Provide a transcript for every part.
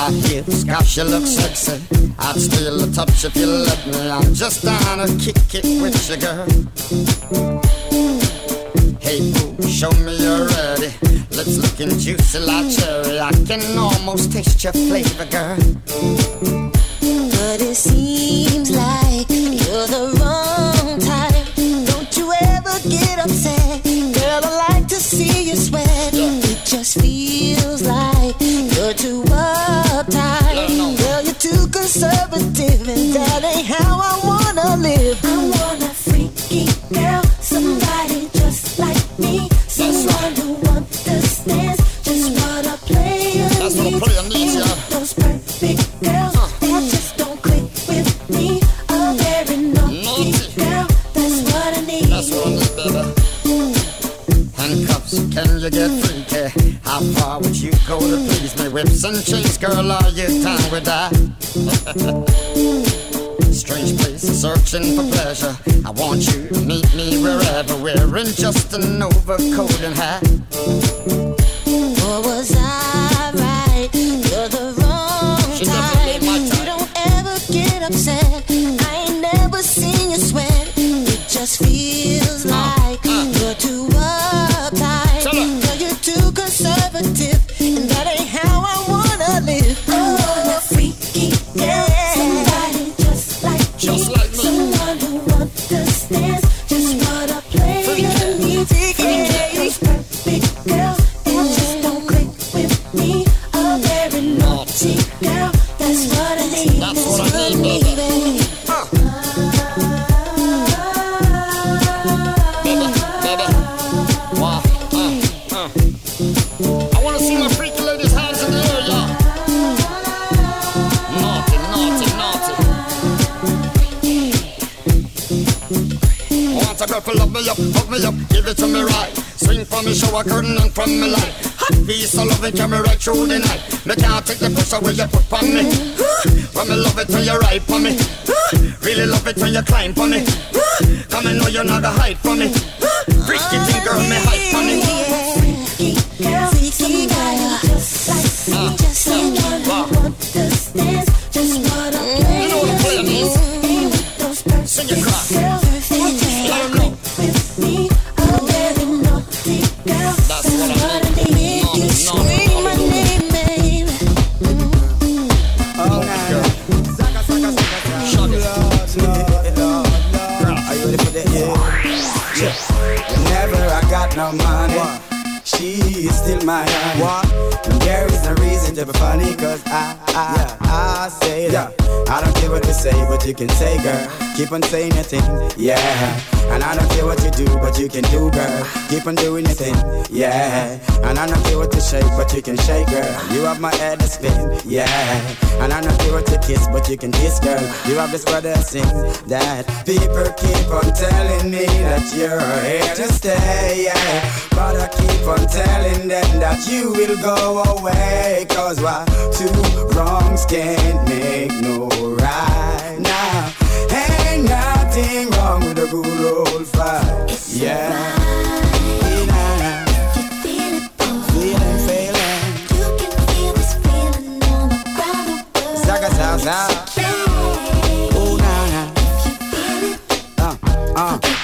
I hear gosh, you look sexy. I'd steal a touch if you let me. I'm just down to kick it with you, girl. Hey, boo, show me you're ready. Lips looking juicy like cherry. I can almost taste your flavor, girl. But it seems conservative, and that ain't how I wanna live. I want a freaky girl, somebody just like me, someone who understands just what a player That's what a needs. player needs, Ain't yeah. those perfect girls that just don't click with me. A very naughty Naughty. girl, that's what I need. That's what I need, baby. Handcuffs, can you get freaky? How far would you go to please me? Whips and chains, girl, are you down with that? Strange place, searching for pleasure. I want you to meet me wherever, wearing just an overcoat and hat. Or was I right? You're the wrong type. You don't ever get upset. Shower curtain and from me light. Hot piece of loving carry right through the night. Me can't take the pressure when you put on me. When me love it when you ride for me. Really love it when you climb for me. Come and know you're not a hide from me. Keep on saying your thing, yeah. And I don't care what you do, but you can do, girl. Keep on doing your thing, yeah. And I don't care what you shake, but you can shake, girl. You have my head to spin, yeah. And I don't care what you kiss, but you can kiss, girl. You have this brother sing that people keep on telling me that you're here to stay, yeah. But I keep on telling them that you will go away. Cause why two wrongs can't make no right now. Ain't nothing wrong with a good old fight, yeah. Yeah. Feeling, feeling, zaga, zaga, zaga. Oh, nah, nah. Uh, uh.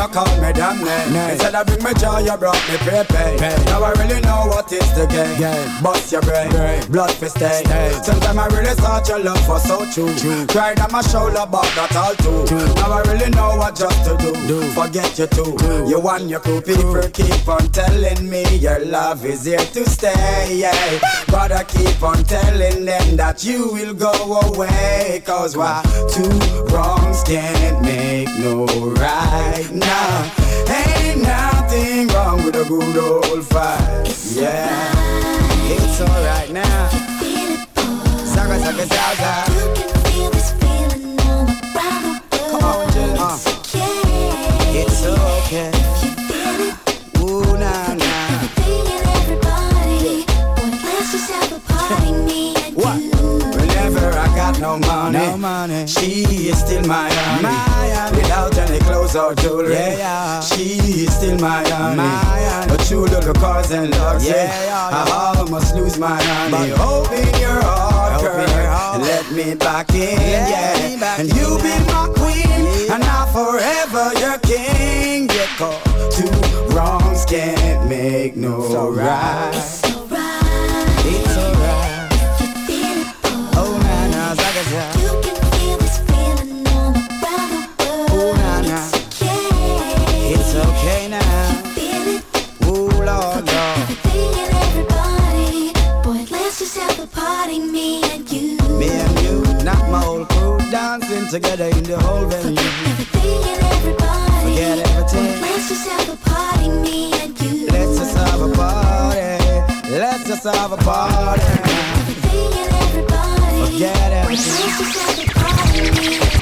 Of your mouth, you call me damn name. Instead of bring me joy, you brought me prepaid. Now I really know what is the game. Bust your brain, blood for stay. Sometimes I really thought your love was so true. Cried on my shoulder, but not all too. Now I really know what just to do. do. Forget you too. You and your crew people keep on telling me your love is here to stay. Yeah. But I keep on telling them that you will go away. Cause why two wrongs can't make no right now. Ain't nothing wrong with a good old fight. Yeah. It's alright now. Zaga, zaga, zaga. Come on, Jill. Uh, it's okay. Ooh, nah, nah. What? Whenever I got no money, no money. she is still my honey. My honey. Without any clothes clothes or jewelry. Yeah, yeah. She is still my honey. My No true little cars and dogs. Yeah, yeah, yeah. I almost lose my honey. But open your heart, girl, and let me back in. Yeah, yeah. and you be my queen, and now forever your king. Yeah, cause two wrongs can't make no right. Together in the whole venue. Everything and everybody. Forget everything. Let's just have a party, me and you. Let's just have a party. Let's just have a party. Forget Everything and everybody. Forget everything. Let's just have a party, me deserving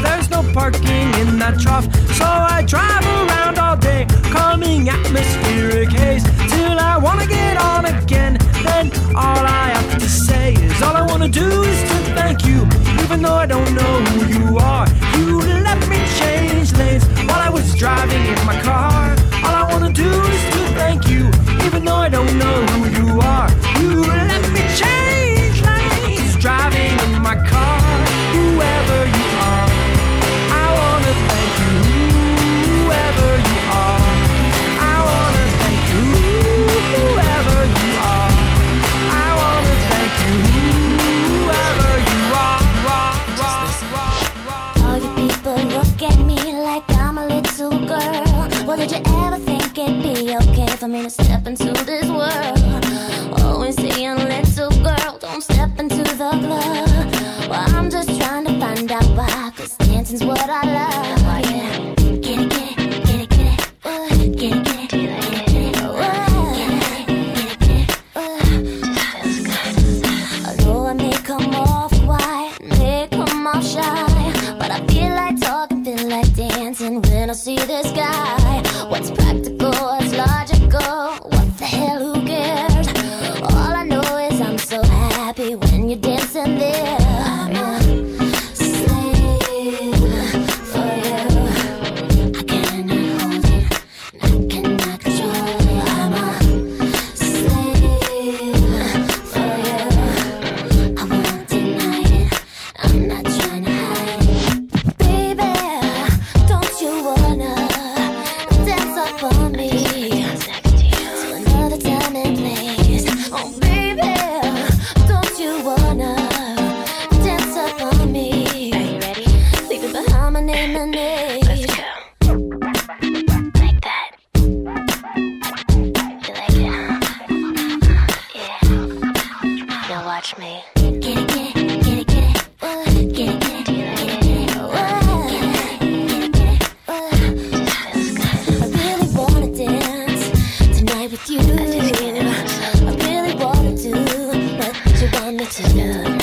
there's no parking in that trough. So I drive around all day, calming atmospheric haze, till I wanna get on again. Then all I have to say is all I wanna do is to thank you, even though I don't know who you are. You let me change lanes while I was driving in my car. All I wanna do is to thank you, even though I don't know who you are. I really wanna do but you want me to do.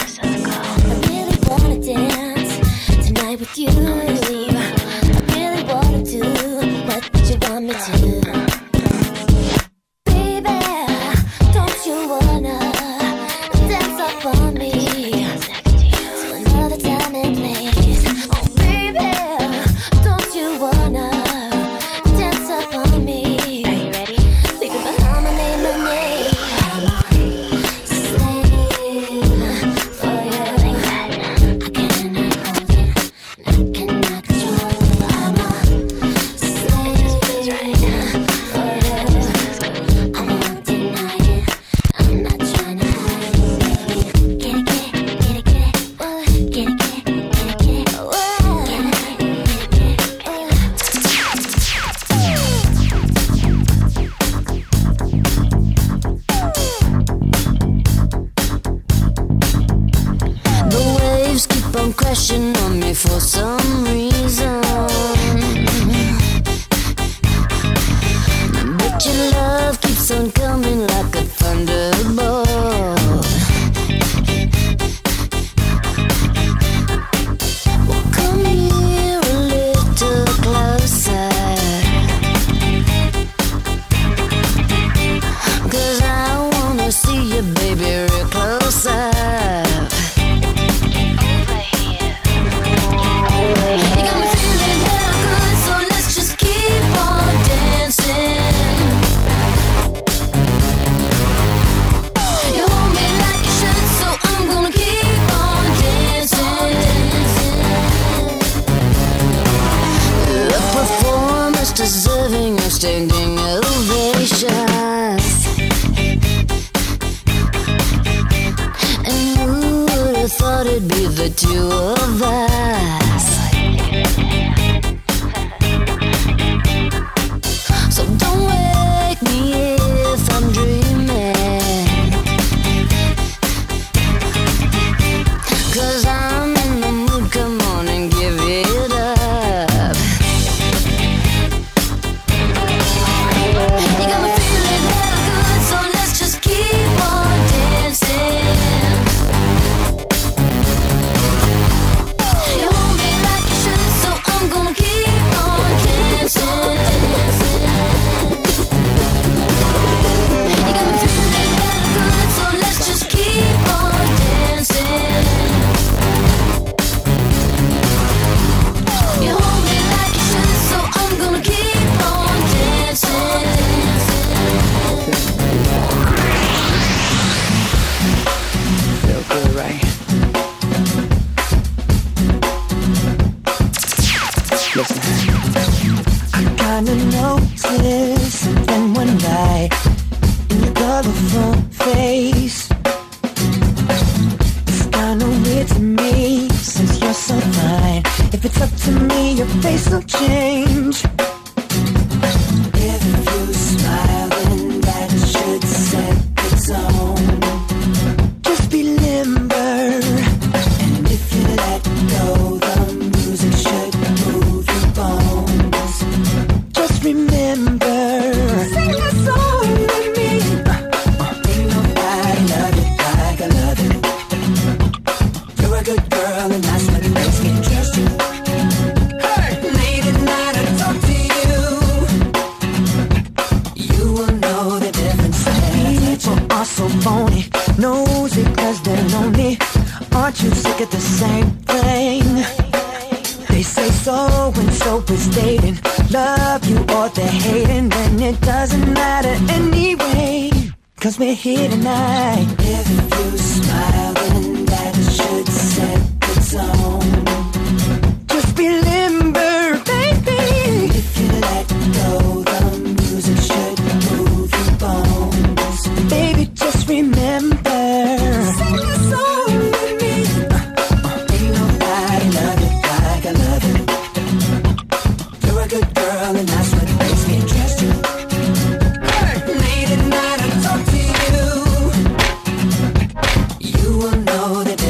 You will know the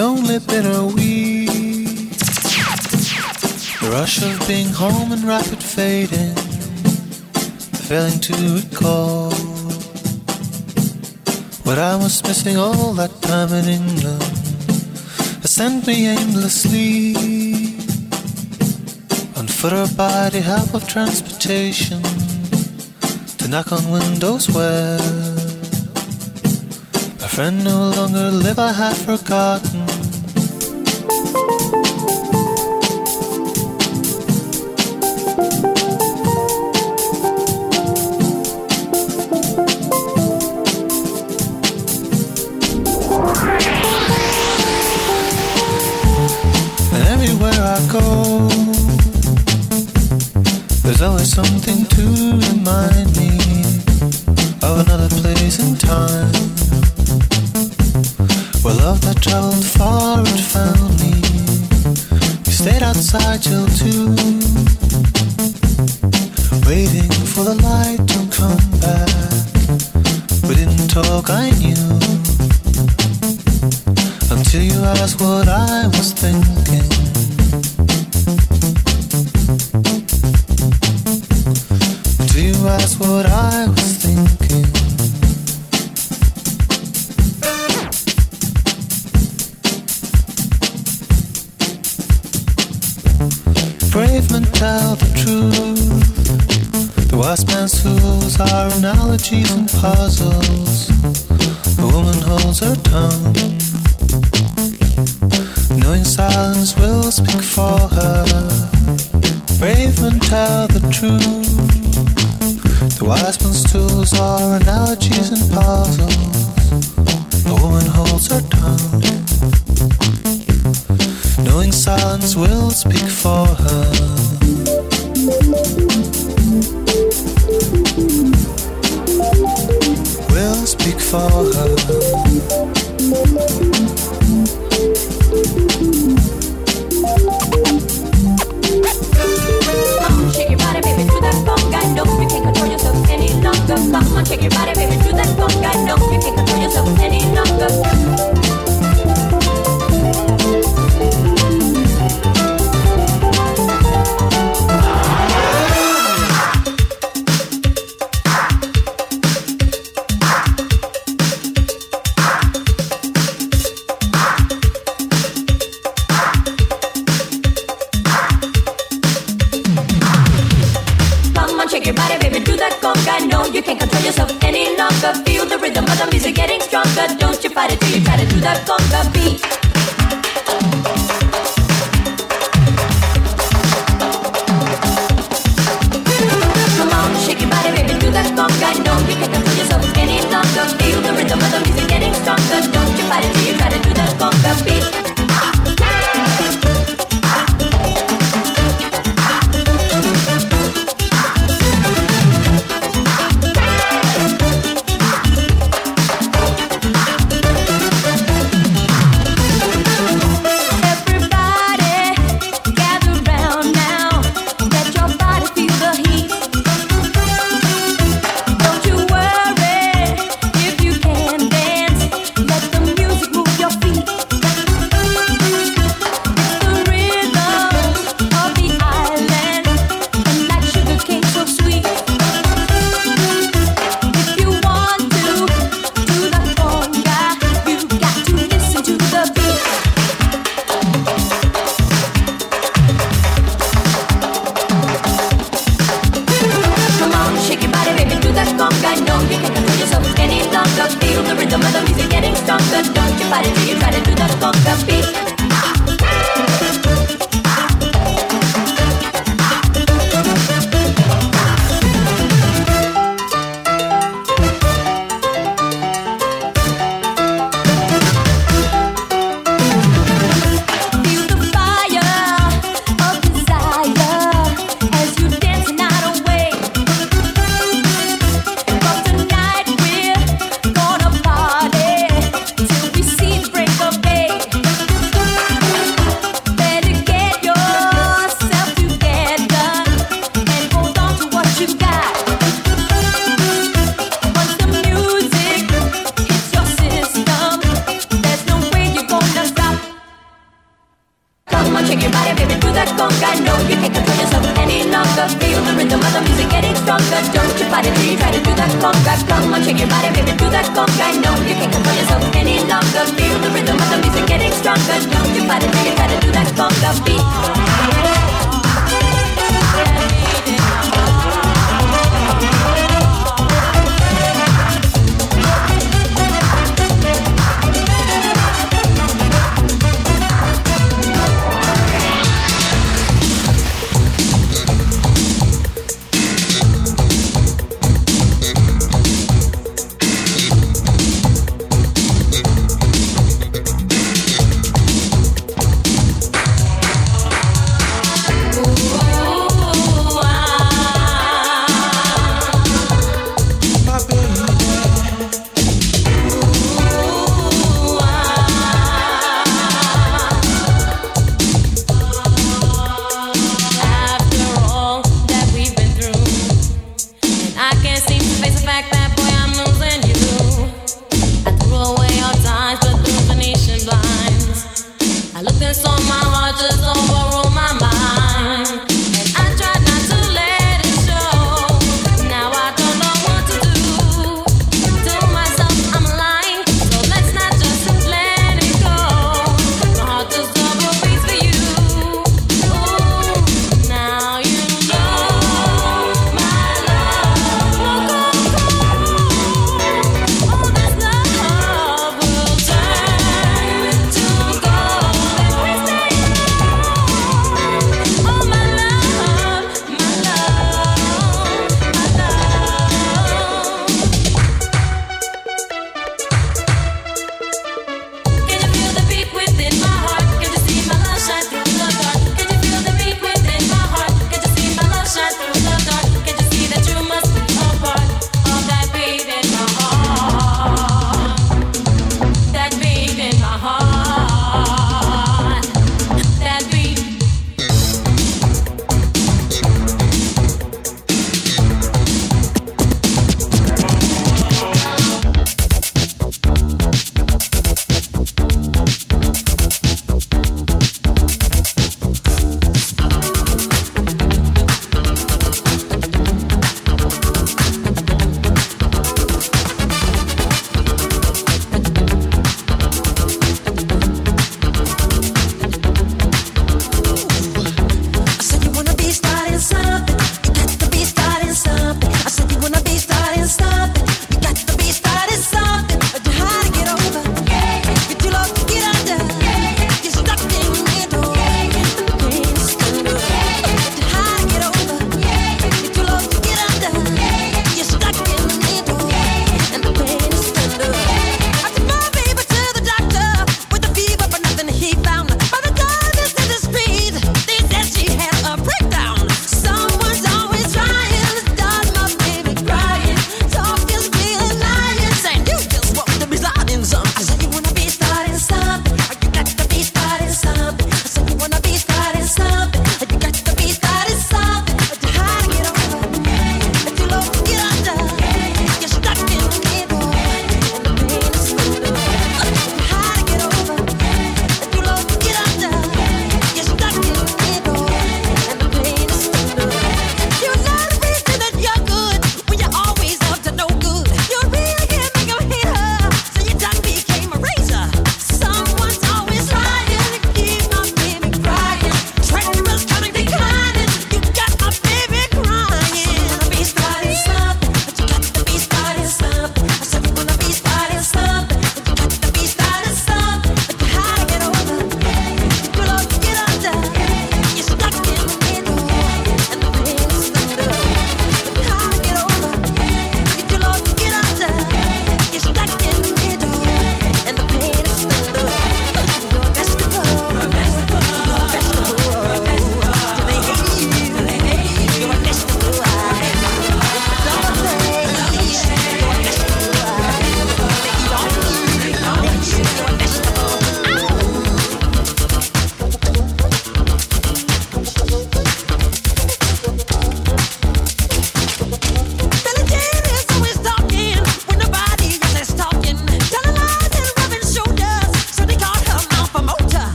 Only been a week. The rush of being home and rapid fading, failing to recall what I was missing all that time in England. Has sent me aimlessly on foot or by the help of transportation to knock on windows where friend no longer live, I have forgotten. fall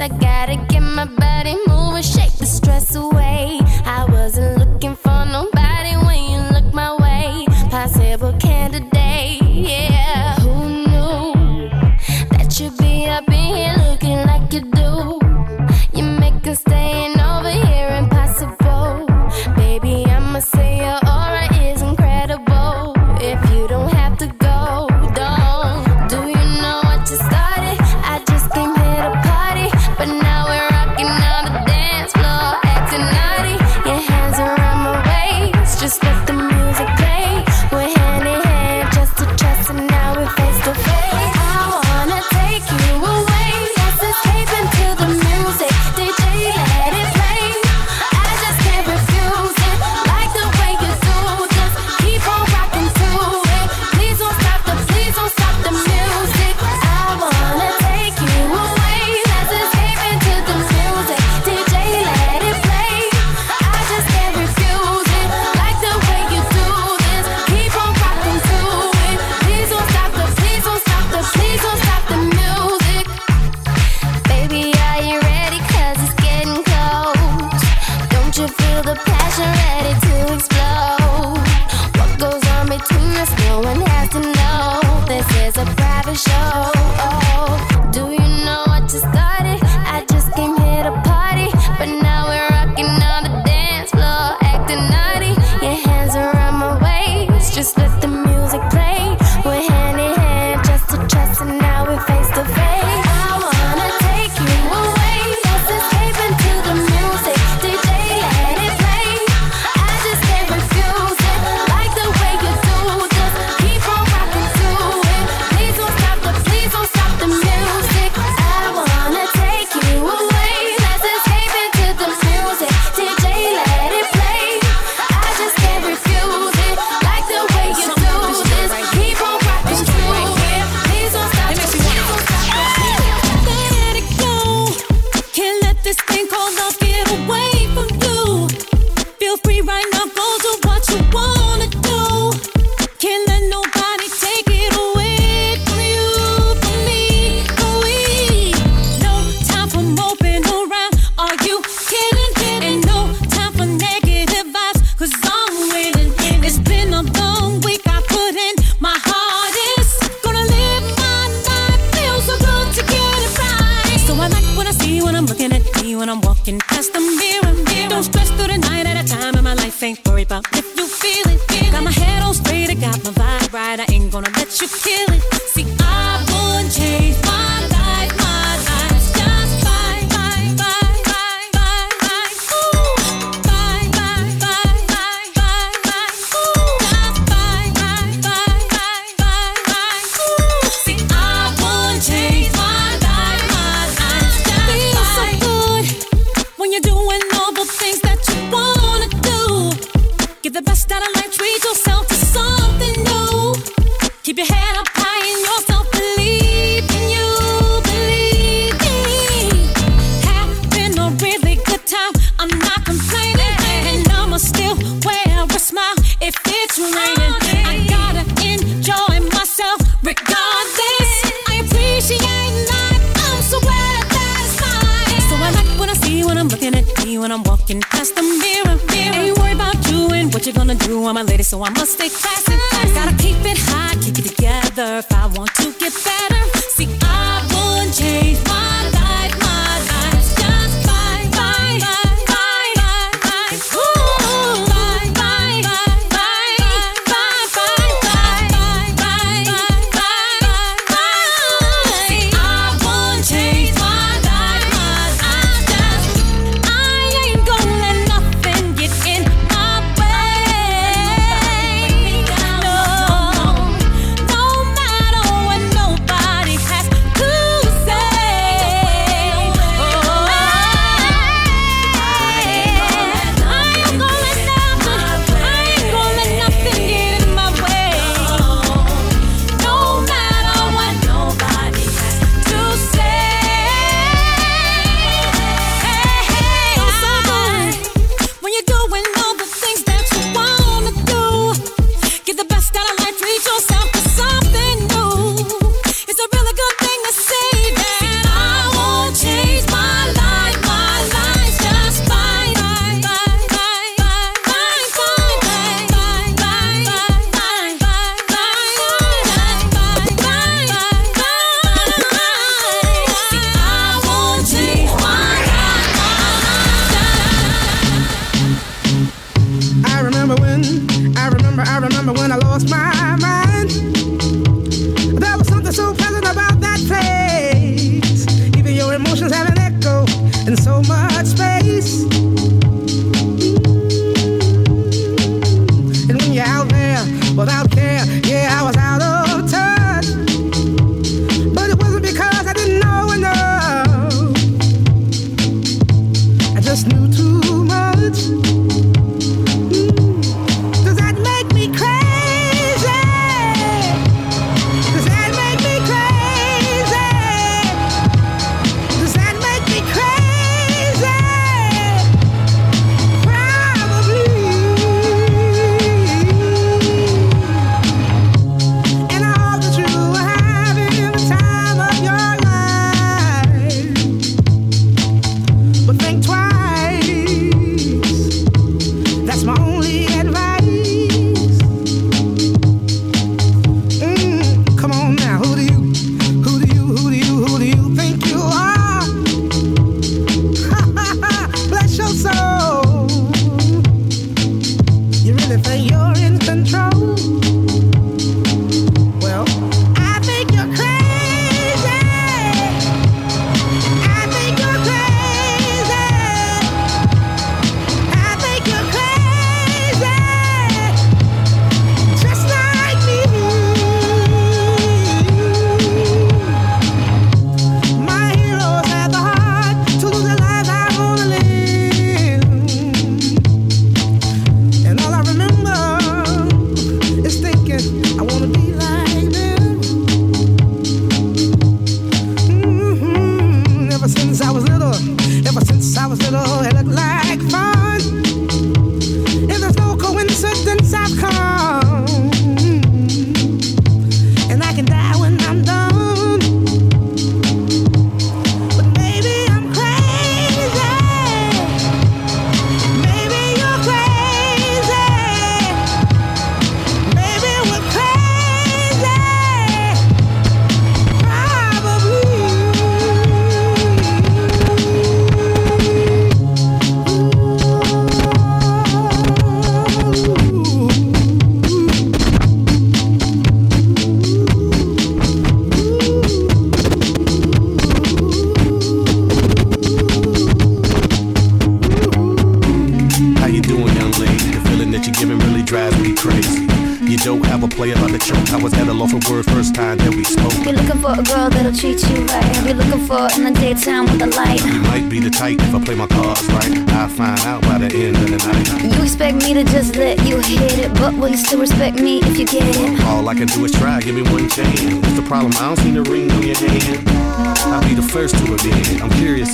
I got it.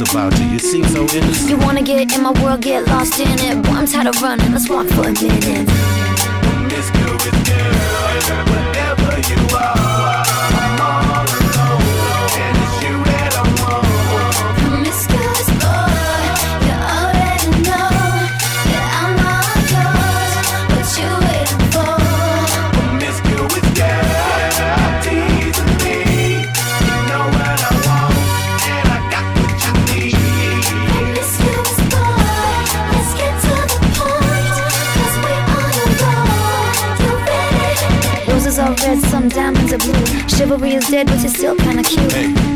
Admit it. I'm curious about you. You seem so innocent. You wanna get in my world, get lost in it. Boy, I'm tired of running. Let's walk for a minute. Miss Good Girl, whatever you are, blue. Chivalry is dead, but you're still kinda cute. Hey,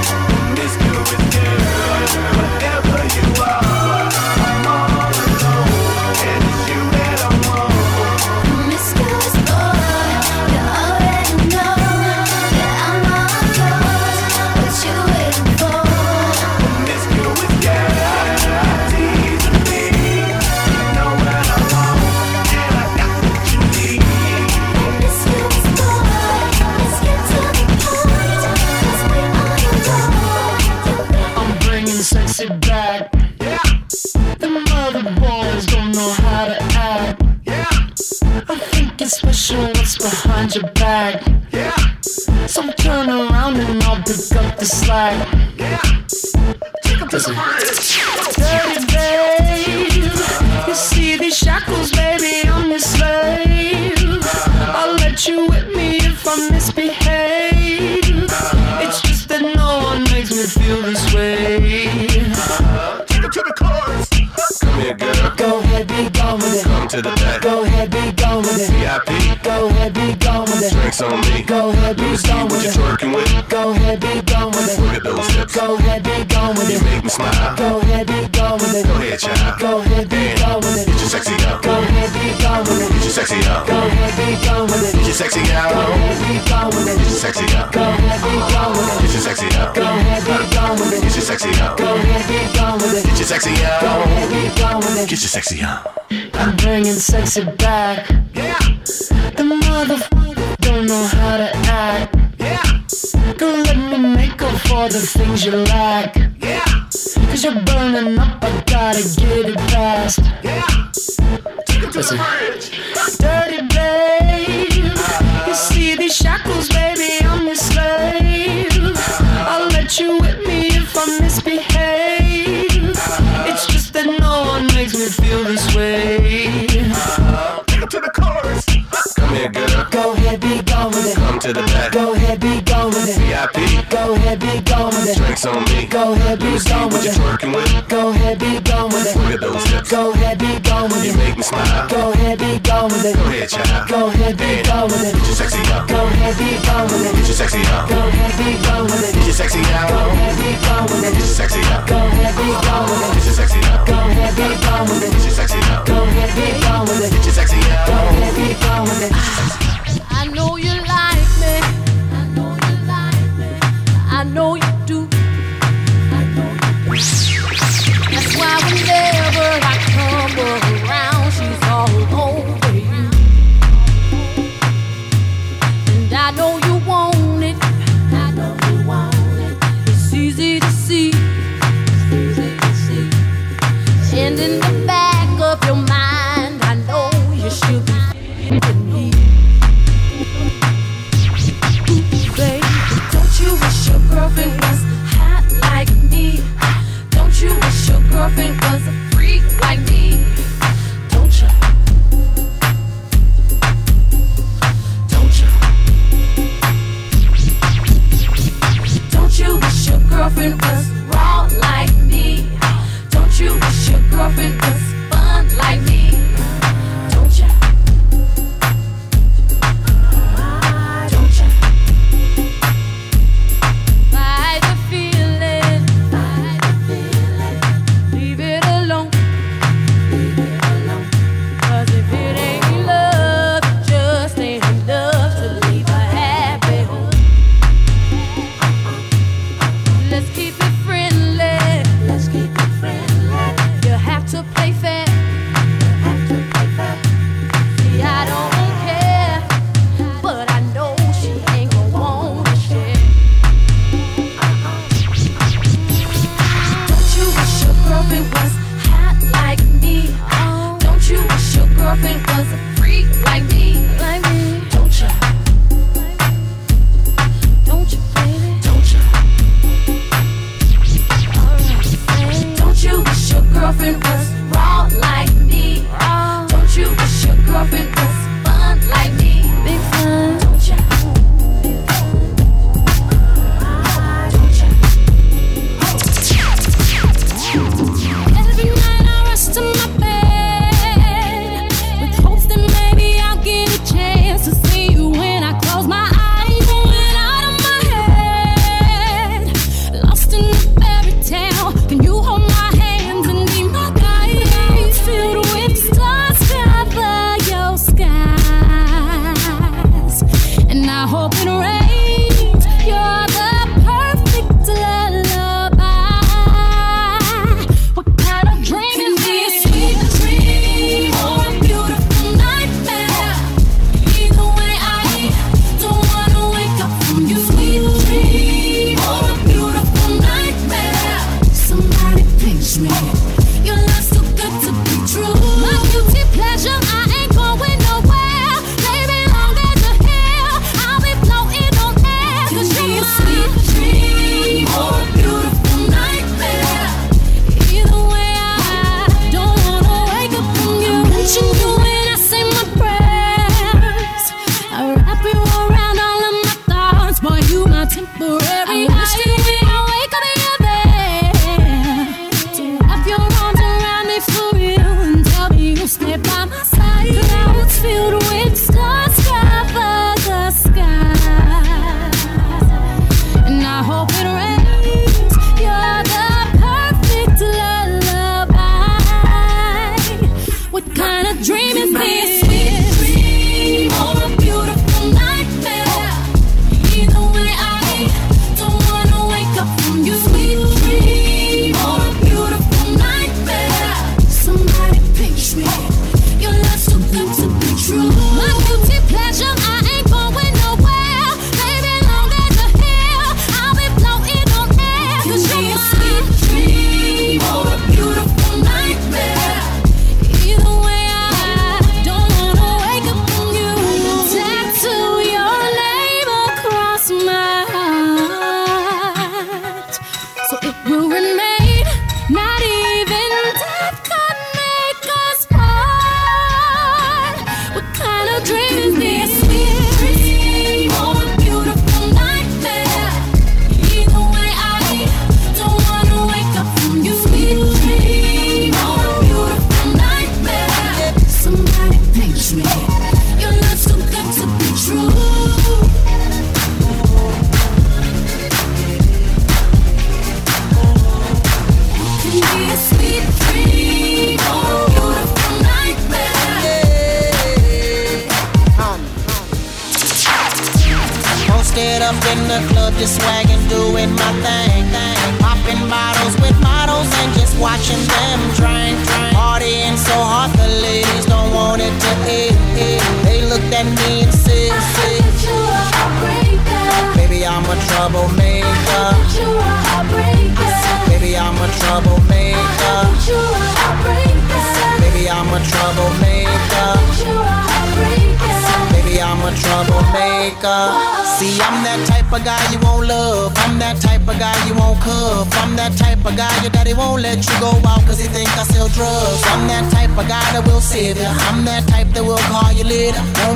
Good Girl, whatever you are, special what's behind your back. Yeah. So turn around and I'll pick up the slack. Yeah. Listen. Dirty babe, you see these shackles, baby, I'm your slave. I'll let you whip me if I misbehave. It's just that no one makes me feel this way. Take it to the chorus. Come here, girl. Go ahead, be gone with it. Come to the back. Go ahead, be gone with it. VIP. Go ahead, be gone with it. Drinks on me. Go ahead, be Let me see gone what with it. twerking with. Go ahead, be gone with Look it. at those hips. Go ahead, be gone with it. You make me smile. Go ahead, be gone with it. Go ahead, child. Go ahead, be gone with it. Get your sexy out. Go ahead, be gone with it. Get your sexy out. Go ahead, be gone with it. Get your sexy out. Go ahead, be gone with it. Get your sexy out. Go ahead, be gone with it. Get your sexy out. Go ahead, be gone with it. Get your sexy out. Go ahead, be gone with it. Get your sexy Go ahead, be gone with it. Get your sexy out. I'm bringing sexy back. Yeah. The motherfucker don't know how to act. Yeah. Don't let me make up for the things you lack. Yeah. Cause you're burning up, I gotta get it fast. Yeah. Take it to the bridge. Dirty babe. Uh. You see these shackles, baby. feel this way. to the back. Go ahead, be gone with it. VIP. Go ahead, be gone with it. Drinks on me. Go ahead, be gone with it. Twerking with. Go ahead, be gone with it. Look at those hips. Go ahead, be gone with it. You make me smile. Go ahead, be gone with it. Go ahead, child. Go ahead, be gone with it. Get your sexy out. Go ahead, be gone with it. Get your sexy out. Go ahead, be gone with it. Get your sexy out. Go ahead, be gone with it. Get your sexy out. Go ahead, be gone with it. Get your sexy out. Go ahead, be gone with it. Get your sexy out. Go ahead, be gone with it. Get your sexy out. Go ahead, be gone with it. I know you like me. I know you like me. I know you.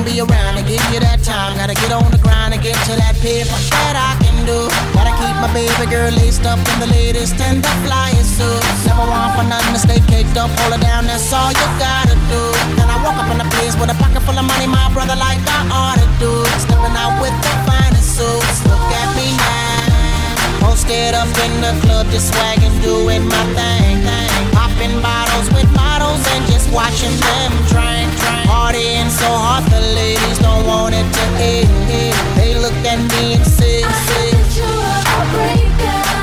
be around to give you that time. Gotta get on the grind and get to that paper that I can do. Gotta keep my baby girl laced up in the latest and the flyest suits. Never want for nothing to stay caked up, hold her down, that's all you gotta do. Then I walk up in a place with a pocket full of money, my brother like I ought to do. Stepping out with the finest suits. Look at me now. Posted up in the club, just swaggin', doing my thing. Popping bottles with models and just watching them drink. Partying so hard, the ladies don't want it to end. They look at me and say,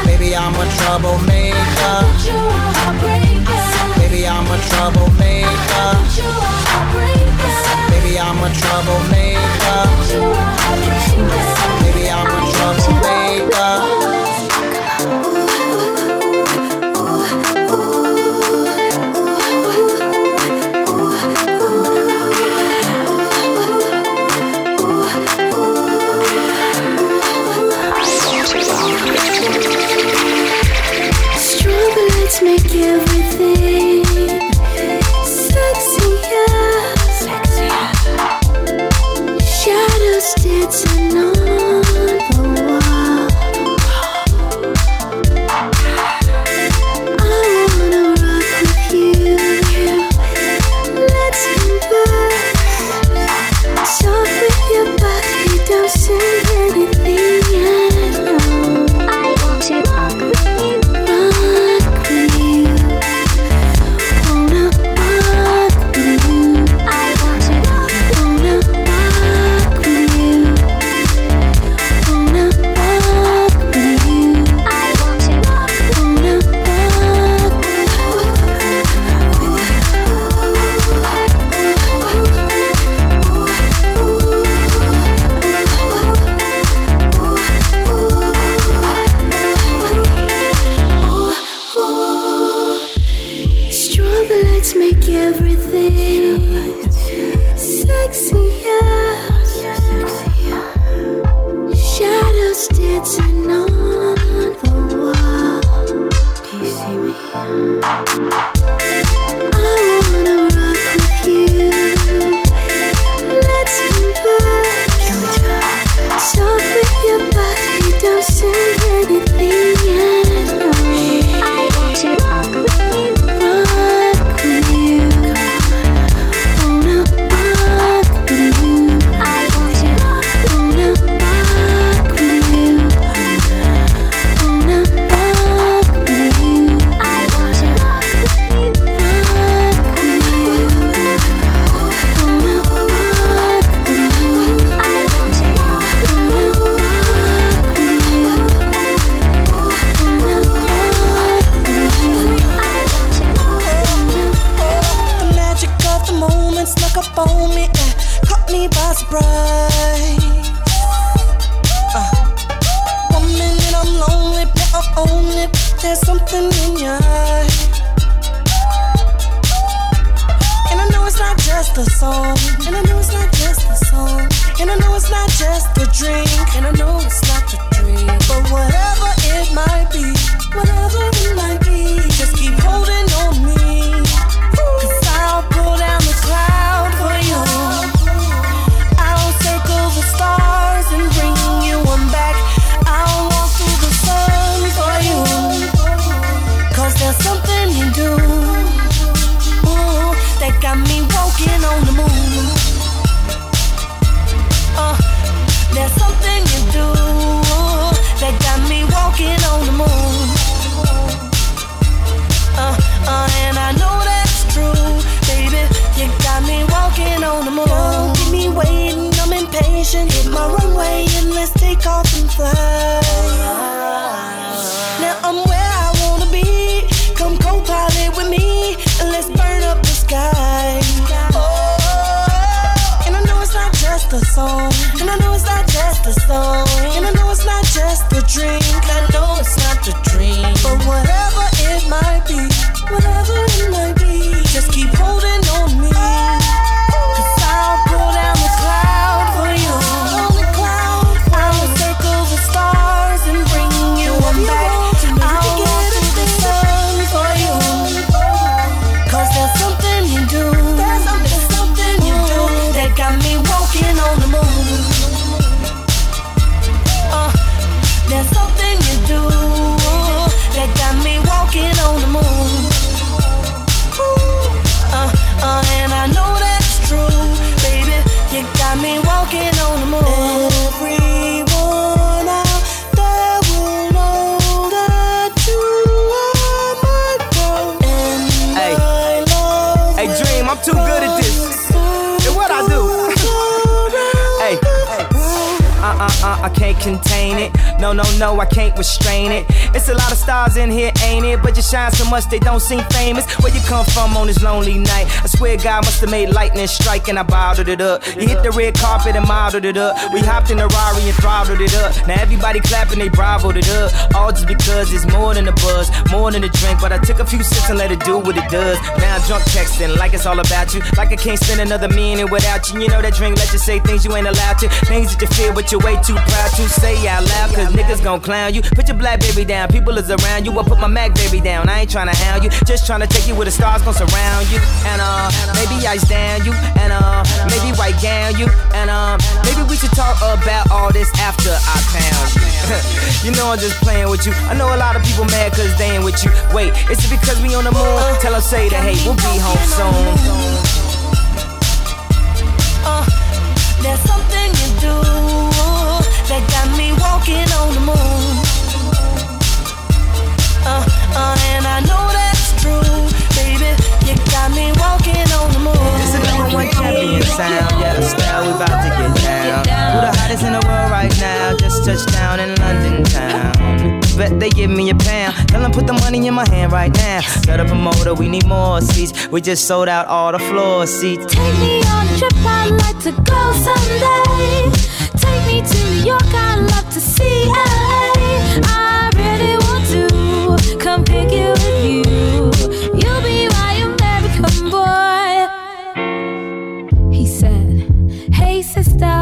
Baby, I'm a troublemaker. Baby, I'm a troublemaker. Maybe I'm a troublemaker. Maybe I'm a troublemaker. just a song, and I know it's not just a song, and I know it's not just a drink, and I know it's not a dream, but whatever it might be, whatever it might be. No, no, no, I can't restrain it. It's a lot of stars in here, ain't it? But you shine so much they don't seem famous. Where you come from on this lonely night? I swear God must have made lightning strike and I bottled it up. You hit the red carpet and modeled it up. We hopped in the Rari and throttled it up. Now everybody clapping, they bravoed it up. All just because it's more than a buzz, more than a drink. But I took a few sips and let it do what it does. Now I'm drunk texting like it's all about you. Like I can't spend another minute without you. You know that drink let you say things you ain't allowed to. Things that you feel but you're way too proud to say out loud. Cause niggas gon' clown you. Put your black baby down. People is around you. I put my Mac baby down. I ain't tryna hound you. Just tryna take you where the stars gon' surround you. And uh, maybe ice down you. And uh, maybe white gown you. And um, maybe we should talk about all this after I pound you. you know I'm just playing with you. I know a lot of people mad cause they ain't with you. Wait, is it because we on the moon? Tell them say that, hey, we'll be home soon. Uh, there's something you do walking on the moon. Uh, uh, and I know that's true, baby. You got me walking on the moon. It's a number one champion sound. Yeah, the style we about to get down. Who the hottest in the world right now? Just touched down in London town. Bet they give me a pound. Tell them put the money in my hand right now. Set a promoter, we need more seats. We just sold out all the floor seats. Take me on a trip, I'd like to go someday. To New York, I'd love to see LA. I really want to come pick you with you. You'll be my American boy. He said, Hey sister,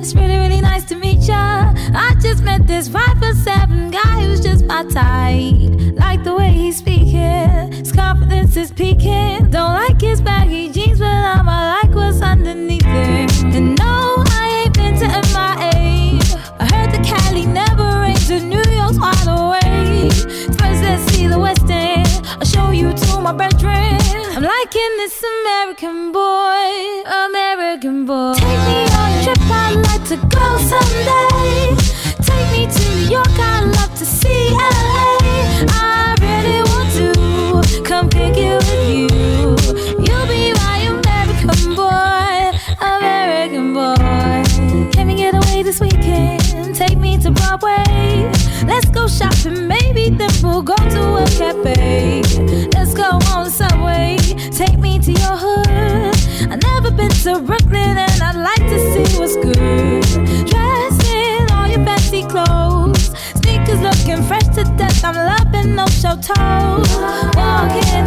it's really, really nice to meet ya. I just met this five foot seven guy who's just my type. Like the way he's speaking, his confidence is peaking. Don't like his baggy jeans, but I'ma like what's underneath it. And no, York's wide awake. First, let's see the West End. I'll show you to my bedroom. I'm liking this American boy, American boy. Take me on a trip, I'd like to go someday. Take me to New York, I'd love to see LA. I to Broadway. Let's go shopping, maybe then we'll go to a cafe. Let's go on the subway. Take me to your hood. I've never been to Brooklyn and I'd like to see what's good. Dressed in all your fancy clothes. Sneakers looking fresh to death. I'm loving no show toes. Walking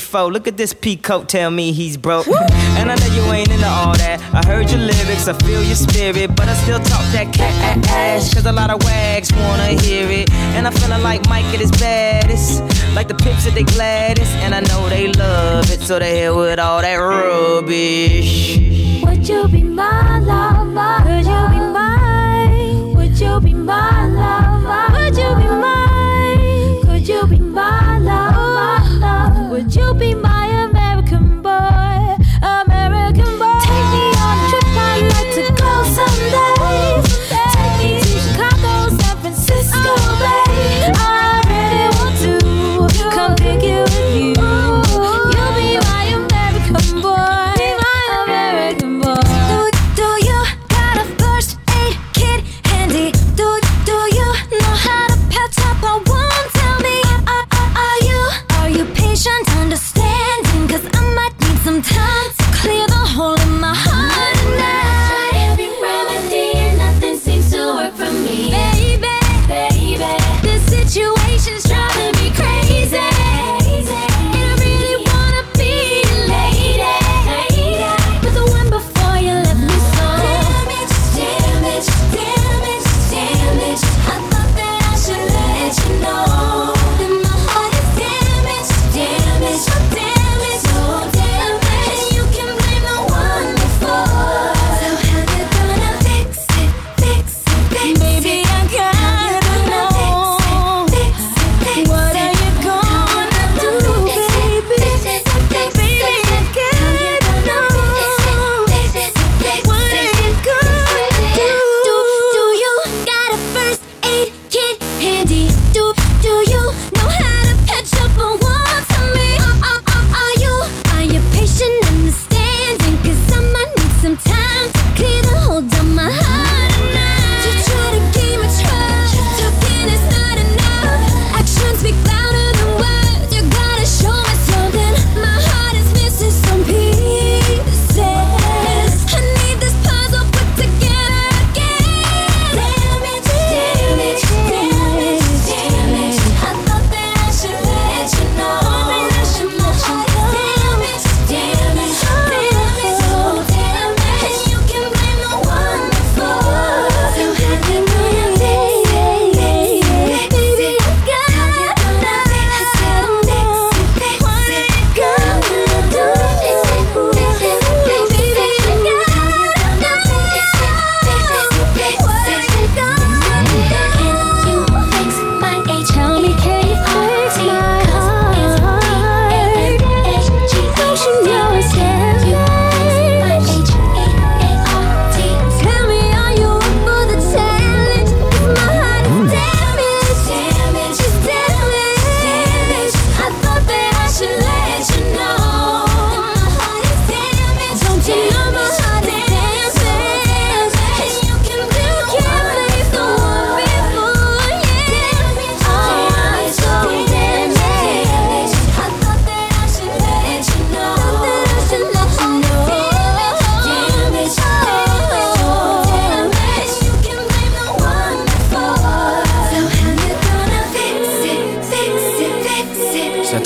four. Look at this peacoat, tell me he's broke. Woo! And I know you ain't into all that. I heard your lyrics, I feel your spirit, but I still talk that cat ass. Cause a lot of wags wanna hear it. And I'm feeling like Mike at his baddest. Like the pips at the gladdest. And I know they love it, so they hit with all that rubbish. Would you be my love? Could you be mine? Would you be my love? Would you be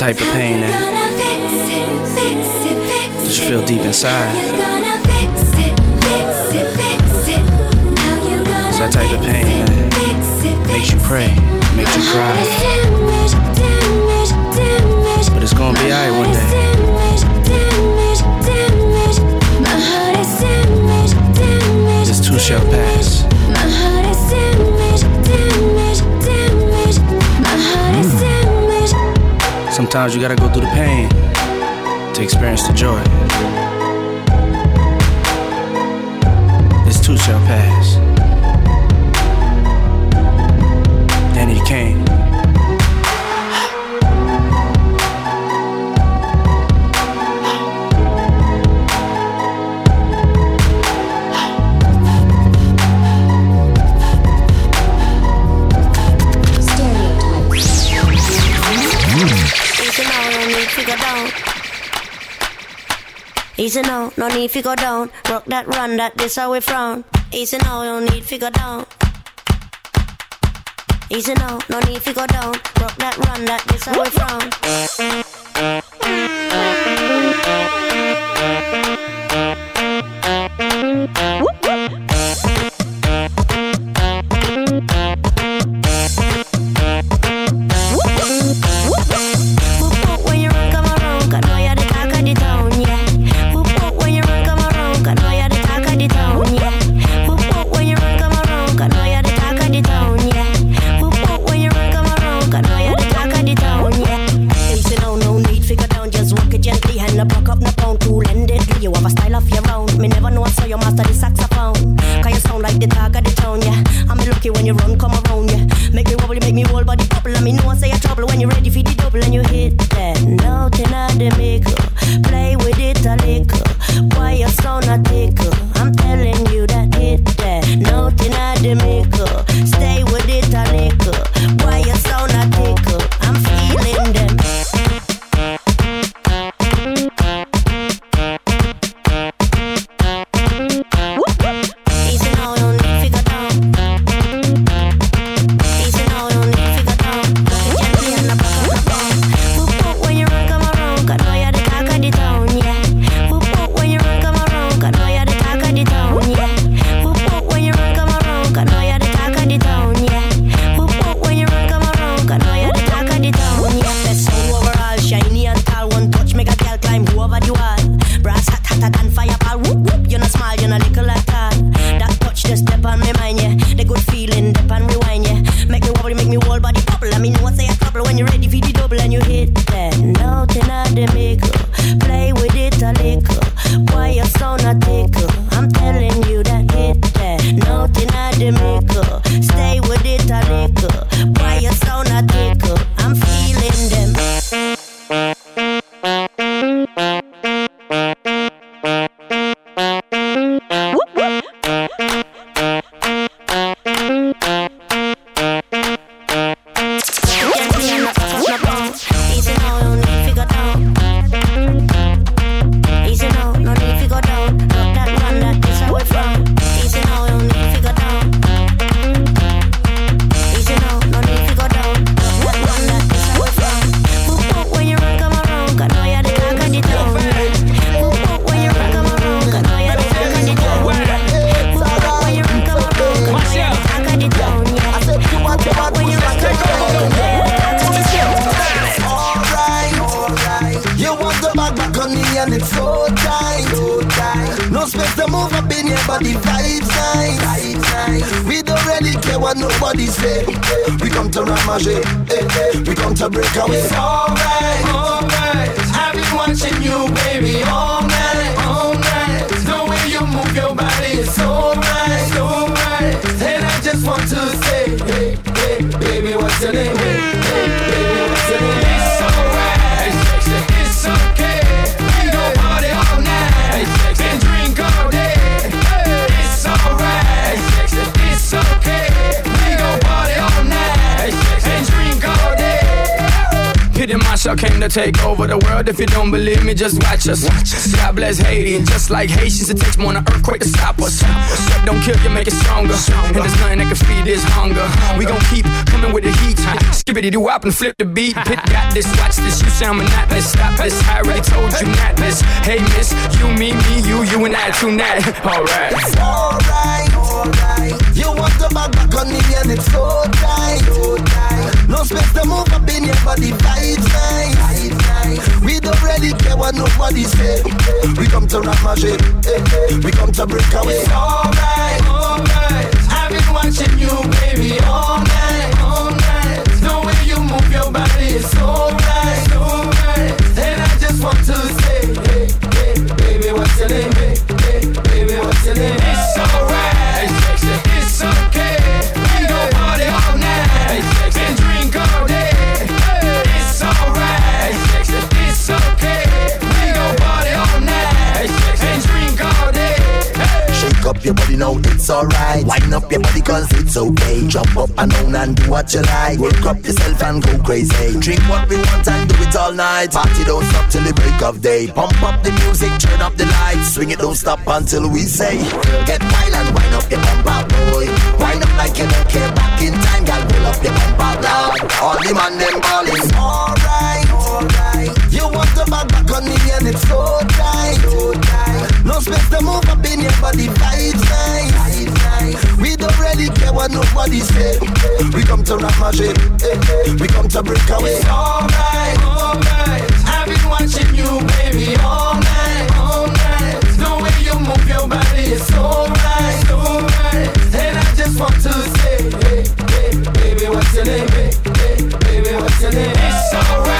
type of pain that you feel deep inside. It's that type of pain that makes you pray, makes you cry. But it's gonna be alright one day. This too shall pass. Sometimes you gotta go through the pain to experience the joy. This too shall pass. Easy now, no need to go down. Rock that run, that this how we frown. Easy now, no need to go down. Easy now, no need to go down. Rock that run, that this how we frown. Pity Marshall came to take over the world. If you don't believe me, just watch us. Watch us. God bless Haiti, and just like Haitians, it takes more than an earthquake to stop us. Step don't kill you, make it stronger. And there's nothing that can feed this hunger. We gon' keep coming with the heat. Skippity doo wop and flip the beat. Pit got this, watch this. You sound monotonous. Stop this. I already told you not this. Hey miss, you, me, me, you, you and I tonight. Alright. It's alright, alright. You want the back back on me and it's so tight, so tight. No space to move up in your body, vibes nice. We don't really care what nobody say. We come to ramage, eh, shit. we come to break away. It's alright, alright. I've been watching you, baby, all night, all night. The way you move your body is so right, so right. And I just want to say, hey, hey, baby, what's your name? Hey, hey, baby, what's your name? Up your body now, it's alright. Wind up your body cause it's okay. Jump up and down and do what you like. Work up yourself and go crazy. Drink what we want and do it all night. Party don't stop till the break of day. Pump up the music, turn up the lights. Swing it, don't stop until we say. Get wild and wind up your bump out, boy. Wind up like you don't care. Back in time, gal, pull up your bump out loud. All the man them ballin'. Alright, alright. You want the back back on me and it's so tight, so tight. Space to move up in your body, vibes nice. We don't really care what nobody say. We come to eh, eh. we come to break away. It's alright, alright. I've been watching you, baby, all night, all night. The way you move your body is so right, so right. And I just want to say, hey, hey, baby, what's your name? Hey, hey, baby, what's your name? It's alright,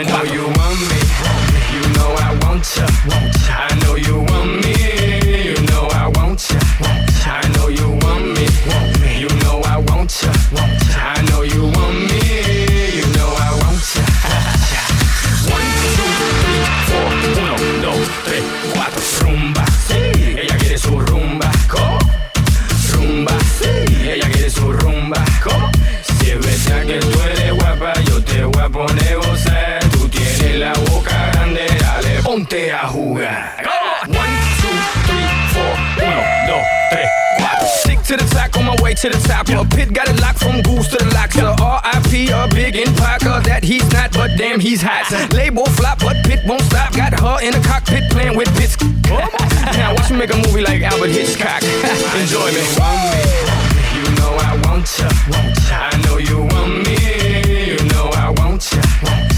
I know you From a pit, got it locked from goose to the locks. So RIP, a big in Parker that he's not, but damn, he's hot. Label flop, but Pit won't stop. Got her in the cockpit playing with bits. now watch me make a movie like Alfred Hitchcock. Enjoy me. Me. You know I want ya. I know you want me. You know I want ya.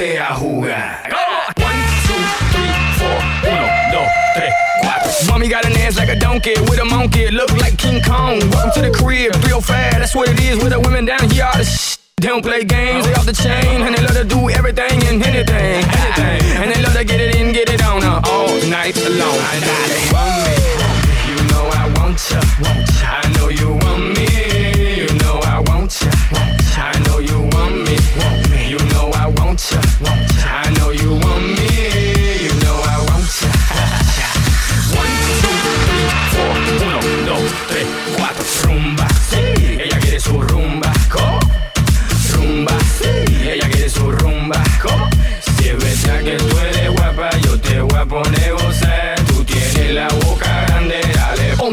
ponte a One, two, three, four, uno, dos, tres, cuatro. Mommy got an ass like a donkey with a monkey, look like King Kong. Welcome to the crib, real fast, that's what it is with the women down here. All the sh- they don't play games, they off the chain, and they love to do everything and anything, anything. And they love to get it in, get it on her all night long. I, I want me, you know I want ya. I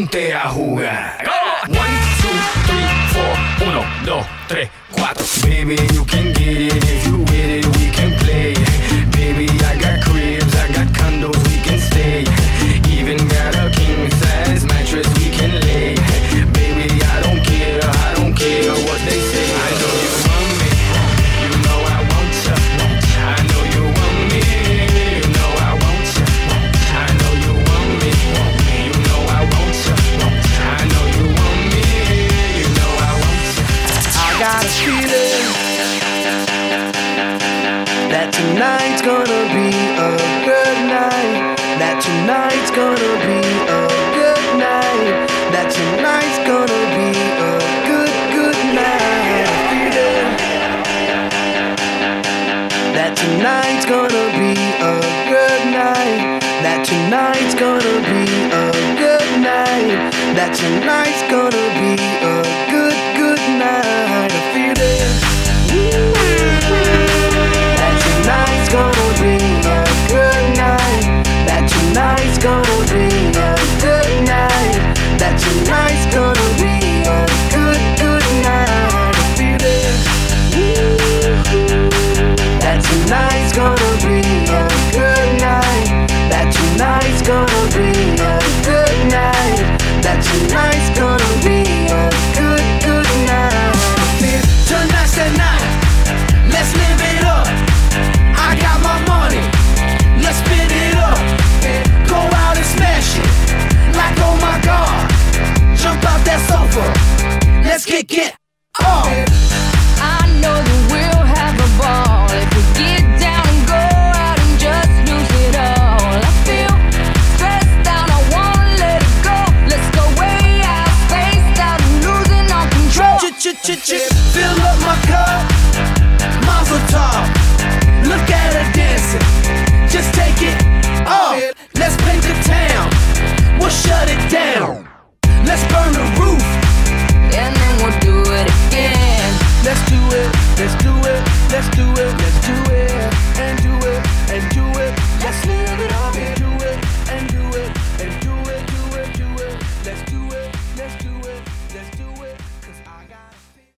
ponte a jugar. 1, 2, 3, 4, 1, 2, 3, 4. Baby, you